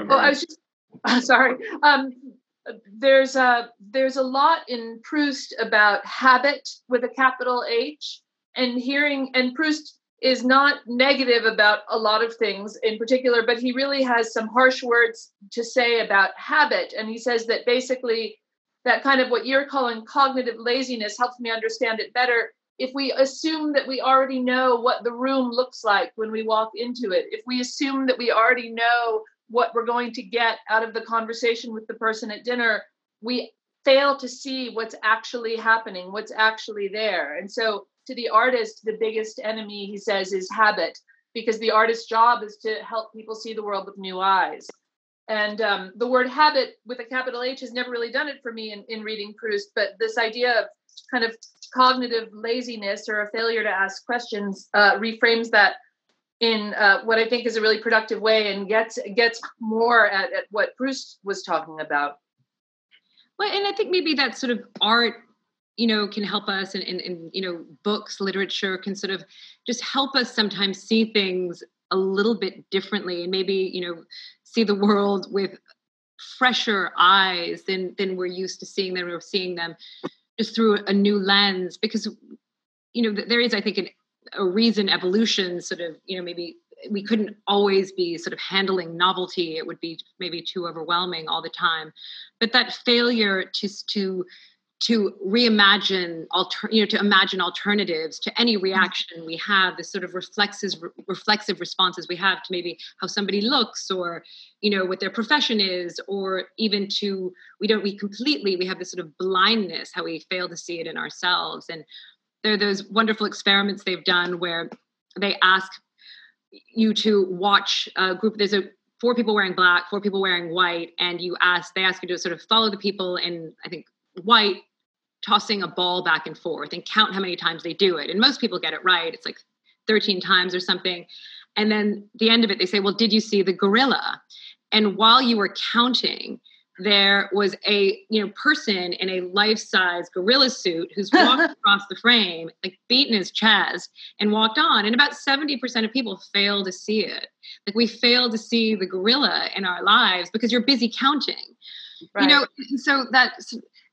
well i was just sorry. Um, there's a there's a lot in Proust about habit with a capital H, and hearing and Proust is not negative about a lot of things in particular, but he really has some harsh words to say about habit, and he says that basically that kind of what you're calling cognitive laziness helps me understand it better if we assume that we already know what the room looks like when we walk into it, if we assume that we already know what we're going to get out of the conversation with the person at dinner, we fail to see what's actually happening, what's actually there. And so, to the artist, the biggest enemy, he says, is habit, because the artist's job is to help people see the world with new eyes. And um, the word habit with a capital H has never really done it for me in, in reading Proust, but this idea of kind of cognitive laziness or a failure to ask questions uh, reframes that in uh, what I think is a really productive way and gets gets more at, at what Proust was talking about. Well, and I think maybe that sort of art you know can help us and, and, and you know books literature can sort of just help us sometimes see things a little bit differently and maybe you know see the world with fresher eyes than than we're used to seeing them or seeing them just through a new lens because you know there is i think an, a reason evolution sort of you know maybe we couldn't always be sort of handling novelty. It would be maybe too overwhelming all the time. But that failure to to to reimagine alter, you know to imagine alternatives to any mm-hmm. reaction we have the sort of reflexive reflexive responses we have to maybe how somebody looks or you know what their profession is or even to we don't we completely we have this sort of blindness how we fail to see it in ourselves. And there are those wonderful experiments they've done where they ask you to watch a group there's a four people wearing black four people wearing white and you ask they ask you to sort of follow the people in i think white tossing a ball back and forth and count how many times they do it. And most people get it right. It's like 13 times or something. And then the end of it, they say, Well, did you see the gorilla? And while you were counting, there was a you know person in a life-size gorilla suit who's walked across the frame like beaten his chest and walked on and about 70% of people fail to see it like we fail to see the gorilla in our lives because you're busy counting right. you know so that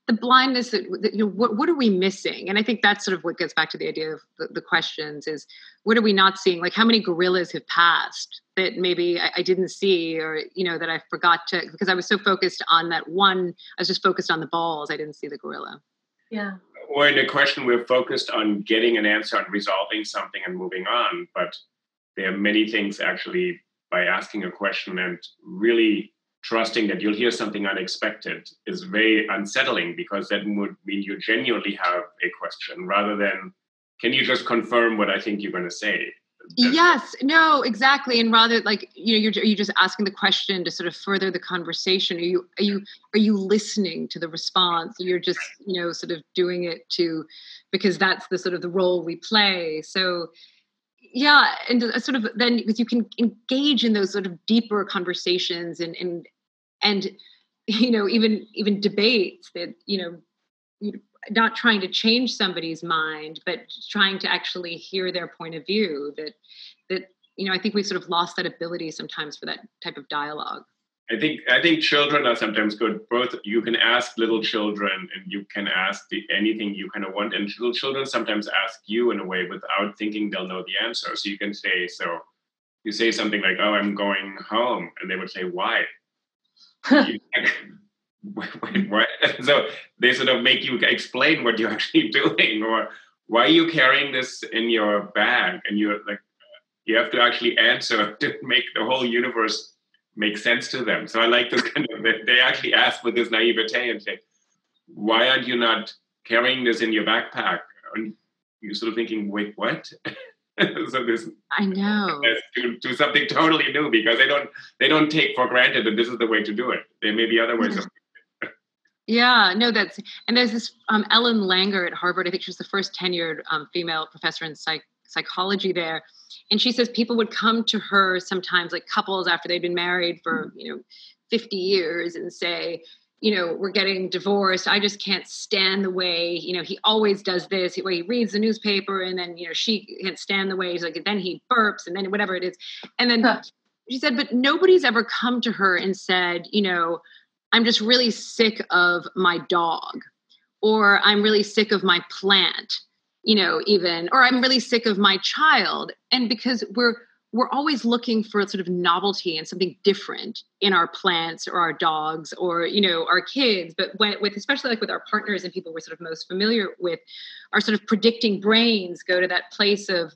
the blindness that, that, you know what, what are we missing? And i think that's sort of what gets back to the idea of the, the, questions is what are we not seeing? Like how many gorillas have passed that maybe I, I, didn't see or you know that i forgot to because i was so focused on that one i was just focused on the balls i didn't see the gorilla. Yeah. Or in a question we're focused on getting an answer and resolving something and moving on but there are many things actually by asking a question and really trusting that you'll hear something unexpected is very unsettling because that would mean you genuinely have a question rather than can you just confirm what i think you're going to say? That's yes no exactly and rather like you know you're, you're just asking the question to sort of further the conversation? Are you are you are you listening to the response? You're just you know sort of doing it to because that's the sort of the role we play. So yeah and uh, sort of then because you can engage in those sort of deeper conversations and and and you know even even debates that you know not trying to change somebody's mind but trying to actually hear their point of view that that you know i think we've sort of lost that ability sometimes for that type of dialogue I think I think children are sometimes good. Both you can ask little children and you can ask the, anything you kind of want, and little children sometimes ask you in a way without thinking they'll know the answer. So you can say, so you say something like, "Oh, I'm going home," and they would say, "Why?" wait, wait, what? So they sort of make you explain what you're actually doing, or why are you carrying this in your bag, and you're like, you have to actually answer to make the whole universe make sense to them. So I like this kind of they actually ask with this naivete and say, "Why aren't you not carrying this in your backpack?" And you're sort of thinking, "Wait, what?" so this I know to, something totally new because they don't they don't take for granted that this is the way to do it. There may be other ways of yeah, no, that's and there's this um, Ellen Langer at Harvard. I think she was the first tenured um, female professor in psych psychology there. And she says people would come to her sometimes like couples after they'd been married for mm-hmm. you know 50 years and say you know we're getting divorced. I just can't stand the way you know he always does this. The way he reads the newspaper and then you know she can't stand the way he's like then he burps and then whatever it is. And then huh. she said but nobody's ever come to her and said you know i'm just really sick of my dog or i'm really sick of my plant you know even or i'm really sick of my child and because we're we're always looking for sort of novelty and something different in our plants or our dogs or you know our kids but when, with especially like with our partners and people we're sort of most familiar with our sort of predicting brains go to that place of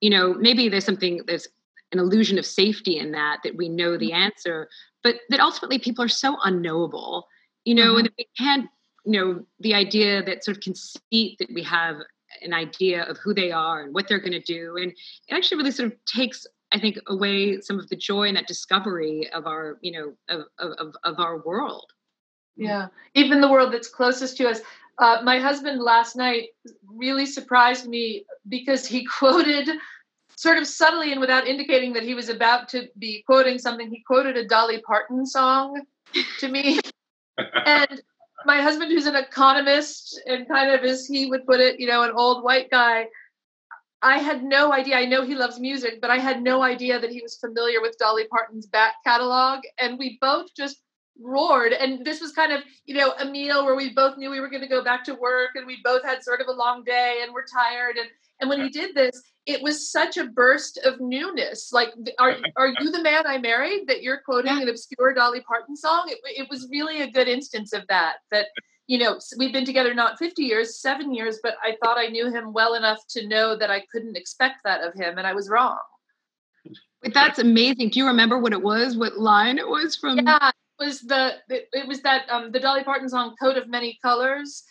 you know maybe there's something there's an illusion of safety in that that we know the mm-hmm. answer but that ultimately people are so unknowable you know mm-hmm. and we can't you know the idea that sort of conceit that we have an idea of who they are and what they're going to do. And it actually really sort of takes i think away some of the joy and that discovery of our you know of of, of our world. Yeah even the world that's closest to us. Uh, my husband last night really surprised me because he quoted sort of subtly and without indicating that he was about to be quoting something he quoted a dolly parton song to me. And my husband, who's an economist and kind of, as he would put it, you know, an old white guy, I had no idea. I know he loves music, but I had no idea that he was familiar with Dolly Parton's back catalog. And we both just roared. And this was kind of, you know, a meal where we both knew we were going to go back to work and we both had sort of a long day and we're tired. And and when he did this, it was such a burst of newness. Like, are are you the man I married? That you're quoting an obscure Dolly Parton song. It, it was really a good instance of that. That you know, we've been together not 50 years, seven years, but I thought I knew him well enough to know that I couldn't expect that of him, and I was wrong. That's amazing. Do you remember what it was? What line it was from? Yeah, it was the it was that um, the Dolly Parton song "Coat of Many Colors,"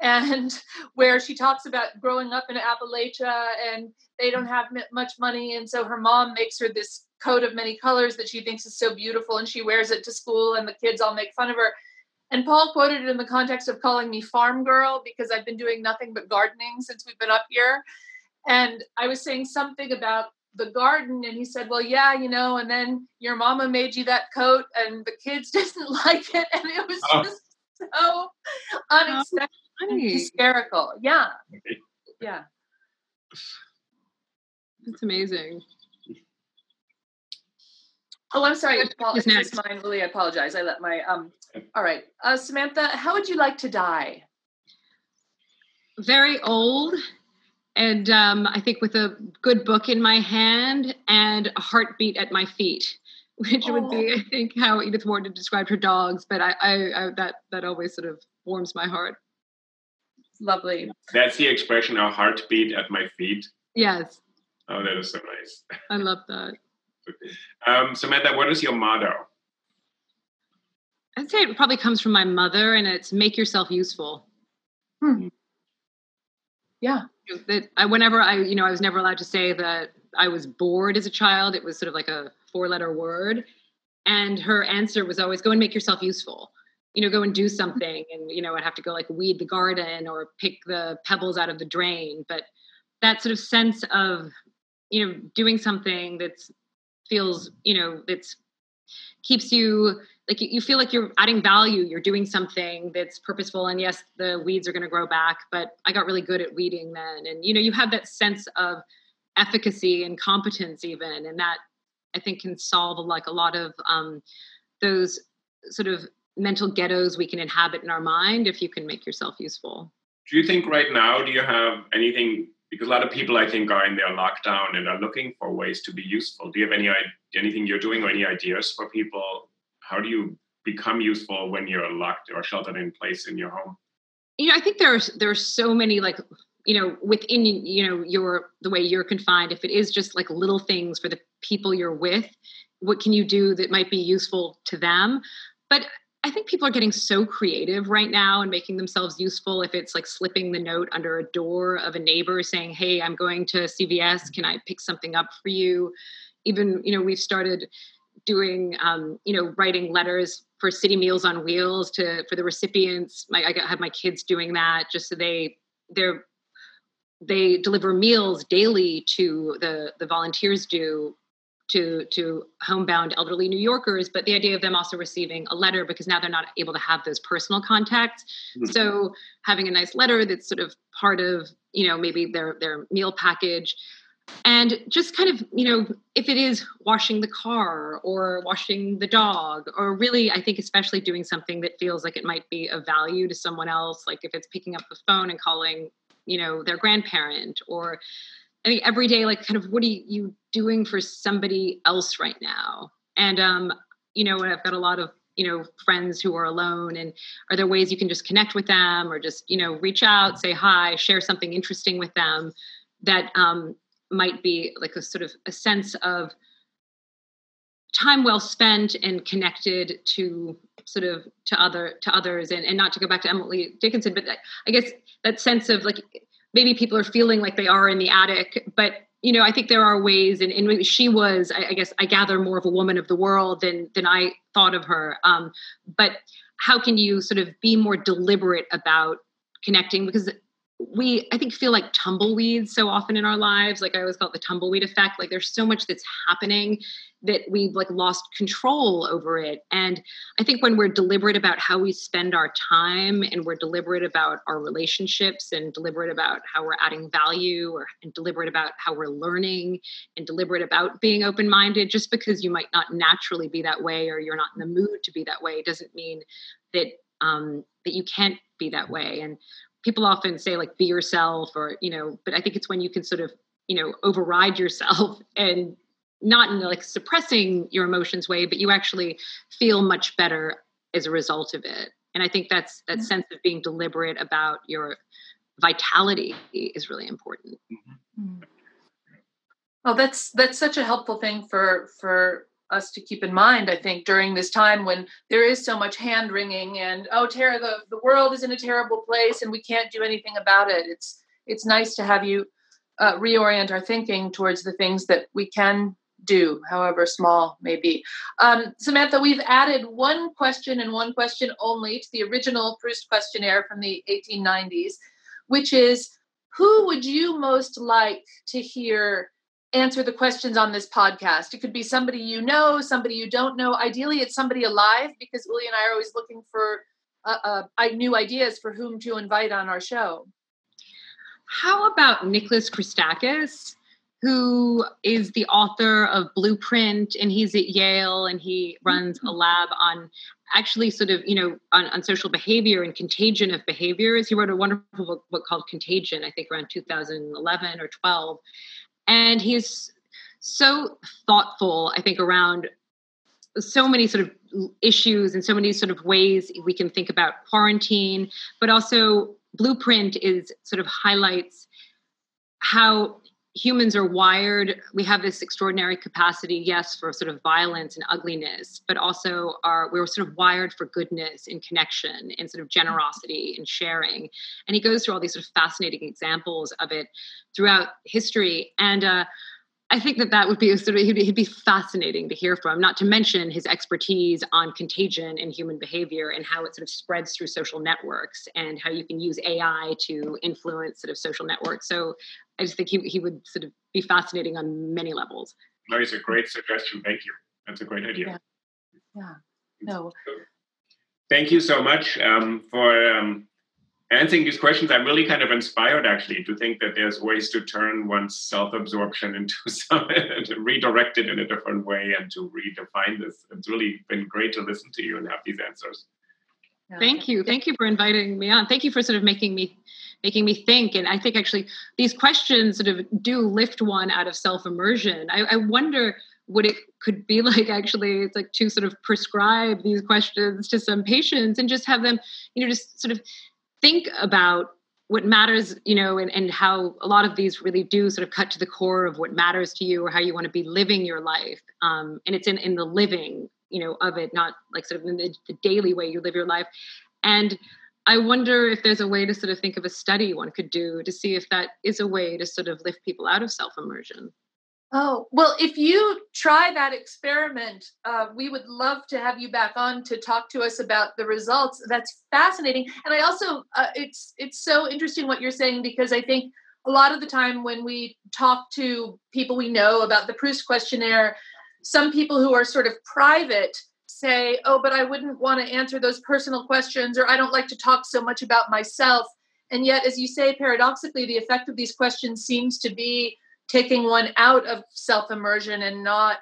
and where she talks about growing up in Appalachia and they don't have much money, and so her mom makes her this coat of many colors that she thinks is so beautiful, and she wears it to school, and the kids all make fun of her and Paul quoted it in the context of calling me farm girl because I've been doing nothing but gardening since we've been up here. And I was saying something about the garden, and he said, Well, yeah, you know, and then your mama made you that coat, and the kids didn't like it. And it was oh. just so oh. unexpected and hysterical. Yeah. Yeah. That's amazing. Oh, I'm sorry. Paul, it's mine, Lily. I apologize. I let my um all right. Uh, Samantha, how would you like to die? Very old. And um, I think with a good book in my hand and a heartbeat at my feet, which oh. would be. I think, how Edith Wharton described her dogs. But I, I, I, that that always sort of warms my heart. Lovely. That's the expression, a heartbeat at my feet. Yes. Oh, that is so nice. I love that. um, Samantha, what is your motto? I'd say it probably comes from my mother, and it's make yourself useful. Hmm. Yeah. That I, whenever I, you know, I was never allowed to say that I was bored as a child. It was sort of like a four-letter word, and her answer was always, "Go and make yourself useful." You know, go and do something, and you know, I'd have to go like weed the garden or pick the pebbles out of the drain. But that sort of sense of, you know, doing something that's feels, you know, that's keeps you like you feel like you're adding value you're doing something that's purposeful and yes the weeds are going to grow back but i got really good at weeding then and you know you have that sense of efficacy and competence even and that i think can solve like a lot of um, those sort of mental ghettos we can inhabit in our mind if you can make yourself useful do you think right now do you have anything because a lot of people I think are in their lockdown and are looking for ways to be useful. Do you have any anything you're doing or any ideas for people how do you become useful when you're locked or sheltered in place in your home? You know, I think there's there's so many like you know within you know your the way you're confined. If it is just like little things for the people you're with, what can you do that might be useful to them? But I think people are getting so creative right now and making themselves useful. If it's like slipping the note under a door of a neighbor saying, "Hey, I'm going to CVS. Can I pick something up for you?" Even you know, we've started doing um, you know writing letters for city meals on wheels to for the recipients my, i have my kids doing that just so they they're they deliver meals daily to the the volunteers do to to homebound elderly new yorkers but the idea of them also receiving a letter because now they're not able to have those personal contacts mm-hmm. so having a nice letter that's sort of part of you know maybe their their meal package and just kind of you know if it is washing the car or washing the dog or really i think especially doing something that feels like it might be of value to someone else like if it's picking up the phone and calling you know their grandparent or i think every day like kind of what are you doing for somebody else right now? And um you know i've got a lot of you know friends who are alone and are there ways you can just connect with them or just you know reach out say hi share something interesting with them that um might be like a sort of a sense of time well spent and connected to sort of to other to others. And, and not to go back to emily dickinson but i guess that sense of like maybe people are feeling like they are in the attic but you know i think there are ways and, and she was I, I, guess i gather more of a woman of the world than than i thought of her. Um, but how can you sort of be more deliberate about connecting? Because we i think feel like tumbleweeds so often in our lives. Like i always it the tumbleweed effect. Like there's so much that's happening that we've like lost control over it. And i think when we're deliberate about how we spend our time and we're deliberate about our relationships and deliberate about how we're adding value or and deliberate about how we're learning and deliberate about being open-minded just because you might not naturally be that way or you're not in the mood to be that way doesn't mean that um, that you can't be that way. And people often say like be yourself or you know but i think it's when you can sort of you know override yourself and not in like suppressing your emotions way but you actually feel much better as a result of it. And i think that's that sense of being deliberate about your vitality is really important. Mm-hmm. well that's that's such a helpful thing for for us to keep in mind, I think, during this time when there is so much hand wringing and oh, Tara, the, the world is in a terrible place and we can't do anything about it. It's it's nice to have you uh, reorient our thinking towards the things that we can do, however small may be. Um, Samantha, we've added one question and one question only to the original Proust questionnaire from the 1890s, which is who would you most like to hear answer the questions on this podcast. It could be somebody you know, somebody you don't know. Ideally, it's somebody alive because Uli and I are always looking for uh, uh, new ideas for whom to invite on our show. How about Nicholas Christakis, who is the author of Blueprint, and he's at Yale, and he runs a mm-hmm. lab on actually sort of you know on, on social behavior and contagion of behaviors. He wrote a wonderful book, book called Contagion, I think around 2011 or 12 and he's so thoughtful i think around so many sort of issues and so many sort of ways we can think about quarantine but also blueprint is sort of highlights how humans are wired we have this extraordinary capacity yes for sort of violence and ugliness but also are we're sort of wired for goodness and connection and sort of generosity and sharing. And he goes through all these sort of fascinating examples of it throughout history. And uh, I think that that would be sort of he'd, he'd, be fascinating to hear from. Not to mention his expertise on contagion and human behavior and how it sort of spreads through social networks and how you can use AI to influence sort of social networks. So I just think he he would sort of be fascinating on many levels. That is a great suggestion. Thank you. That's a great idea. Yeah. yeah. No. Thank you so much um, for um, answering these questions, I'm really kind of inspired actually to think that there's ways to turn one's self-absorption into some to redirect it in a different way and to redefine this. It's really been great to listen to you and have these answers. Thank you. Thank you for inviting me on. Thank you for sort of making me making me think. And I think actually these questions sort of do lift one out of self-immersion. I, I wonder what it could be like actually it's like to sort of prescribe these questions to some patients and just have them you know just sort of think about what matters you know and, and how a lot of these really do sort of cut to the core of what matters to you or how you want to be living your life. Um, and it's in, in the living you know of it not like sort of in the, the daily way you live your life. And i wonder if there's a way to sort of think of a study one could do to see if that is a way to sort of lift people out of self-immersion Oh, well, if you try that experiment, uh, we would love to have you back on to talk to us about the results. That's fascinating. And I also, uh, it's, it's so interesting what you're saying because I think a lot of the time when we talk to people we know about the Proust questionnaire, some people who are sort of private say, oh, but I wouldn't want to answer those personal questions, or I don't like to talk so much about myself. And yet, as you say, paradoxically, the effect of these questions seems to be taking one out of self immersion and not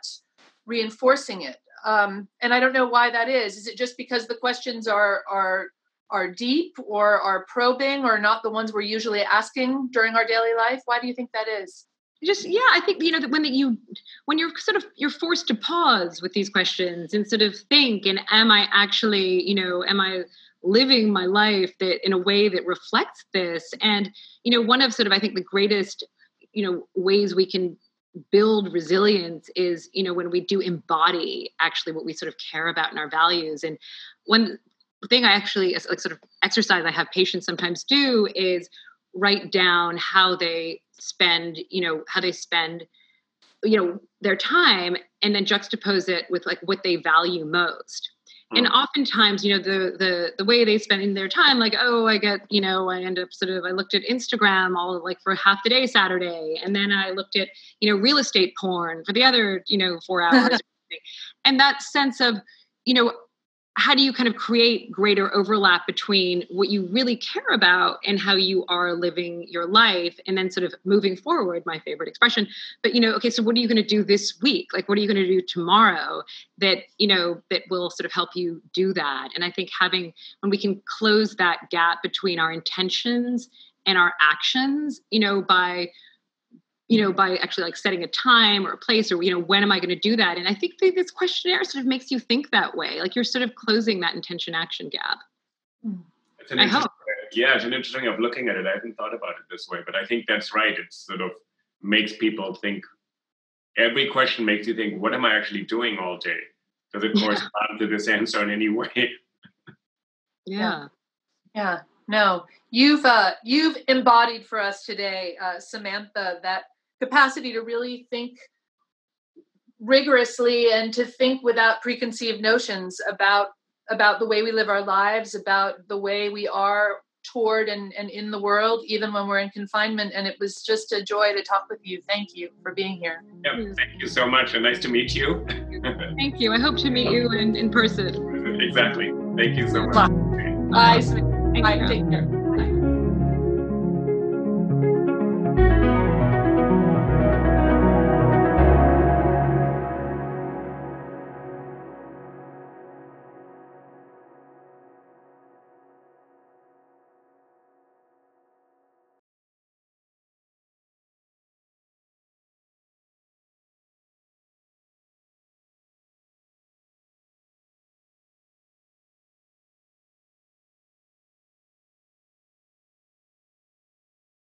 reinforcing it. Um, and I don't know why that is. Is it just because the questions are are are deep or are probing or not the ones we're usually asking during our daily life? Why do you think that is? Just yeah, I think you know that when that you when you're sort of you're forced to pause with these questions and sort of think and am I actually you know am I living my life that in a way that reflects this and you know one of sort of I think the greatest you know ways we can build resilience is you know when we do embody actually what we sort of care about in our values. And one thing i actually like sort of exercise i have patients sometimes do is write down how they spend you know how they spend you know their time and then juxtapose it with like what they value most and mm-hmm. oftentimes you know the the the way they spend in their time like oh i get you know i end up sort of i looked at instagram all like for half the day saturday and then i looked at you know real estate porn for the other you know four hours and that sense of you know how do you kind of create greater overlap between what you really care about and how you are living your life and then sort of moving forward my favorite expression. But you know okay so what are you going to do this week? Like what are you going to do tomorrow that you know that will sort of help you do that? And i think having when we can close that gap between our intentions and our actions you know by you know, by actually like setting a time or a place or, you know, when am I going to do that? And I think this questionnaire sort of makes you think that way. Like you're sort of closing that intention action gap. It's an I hope. Yeah, it's an interesting way of looking at it. I haven't thought about it this way, but I think that's right. It sort of makes people think. Every question makes you think, what am I actually doing all day? Does it correspond yeah. to this answer in any way? yeah. Yeah. No, you've uh, you've embodied for us today, uh, Samantha, that capacity to really think rigorously and to think without preconceived notions about about the way we live our lives about the way we are toward and, and in the world even when we're in confinement. And it was just a joy to talk with you. Thank you for being here. Yeah, thank you so much and nice to meet you. Thank you. I hope to meet you in, in person. Exactly. Thank you so much. Bye. Bye, bye. take care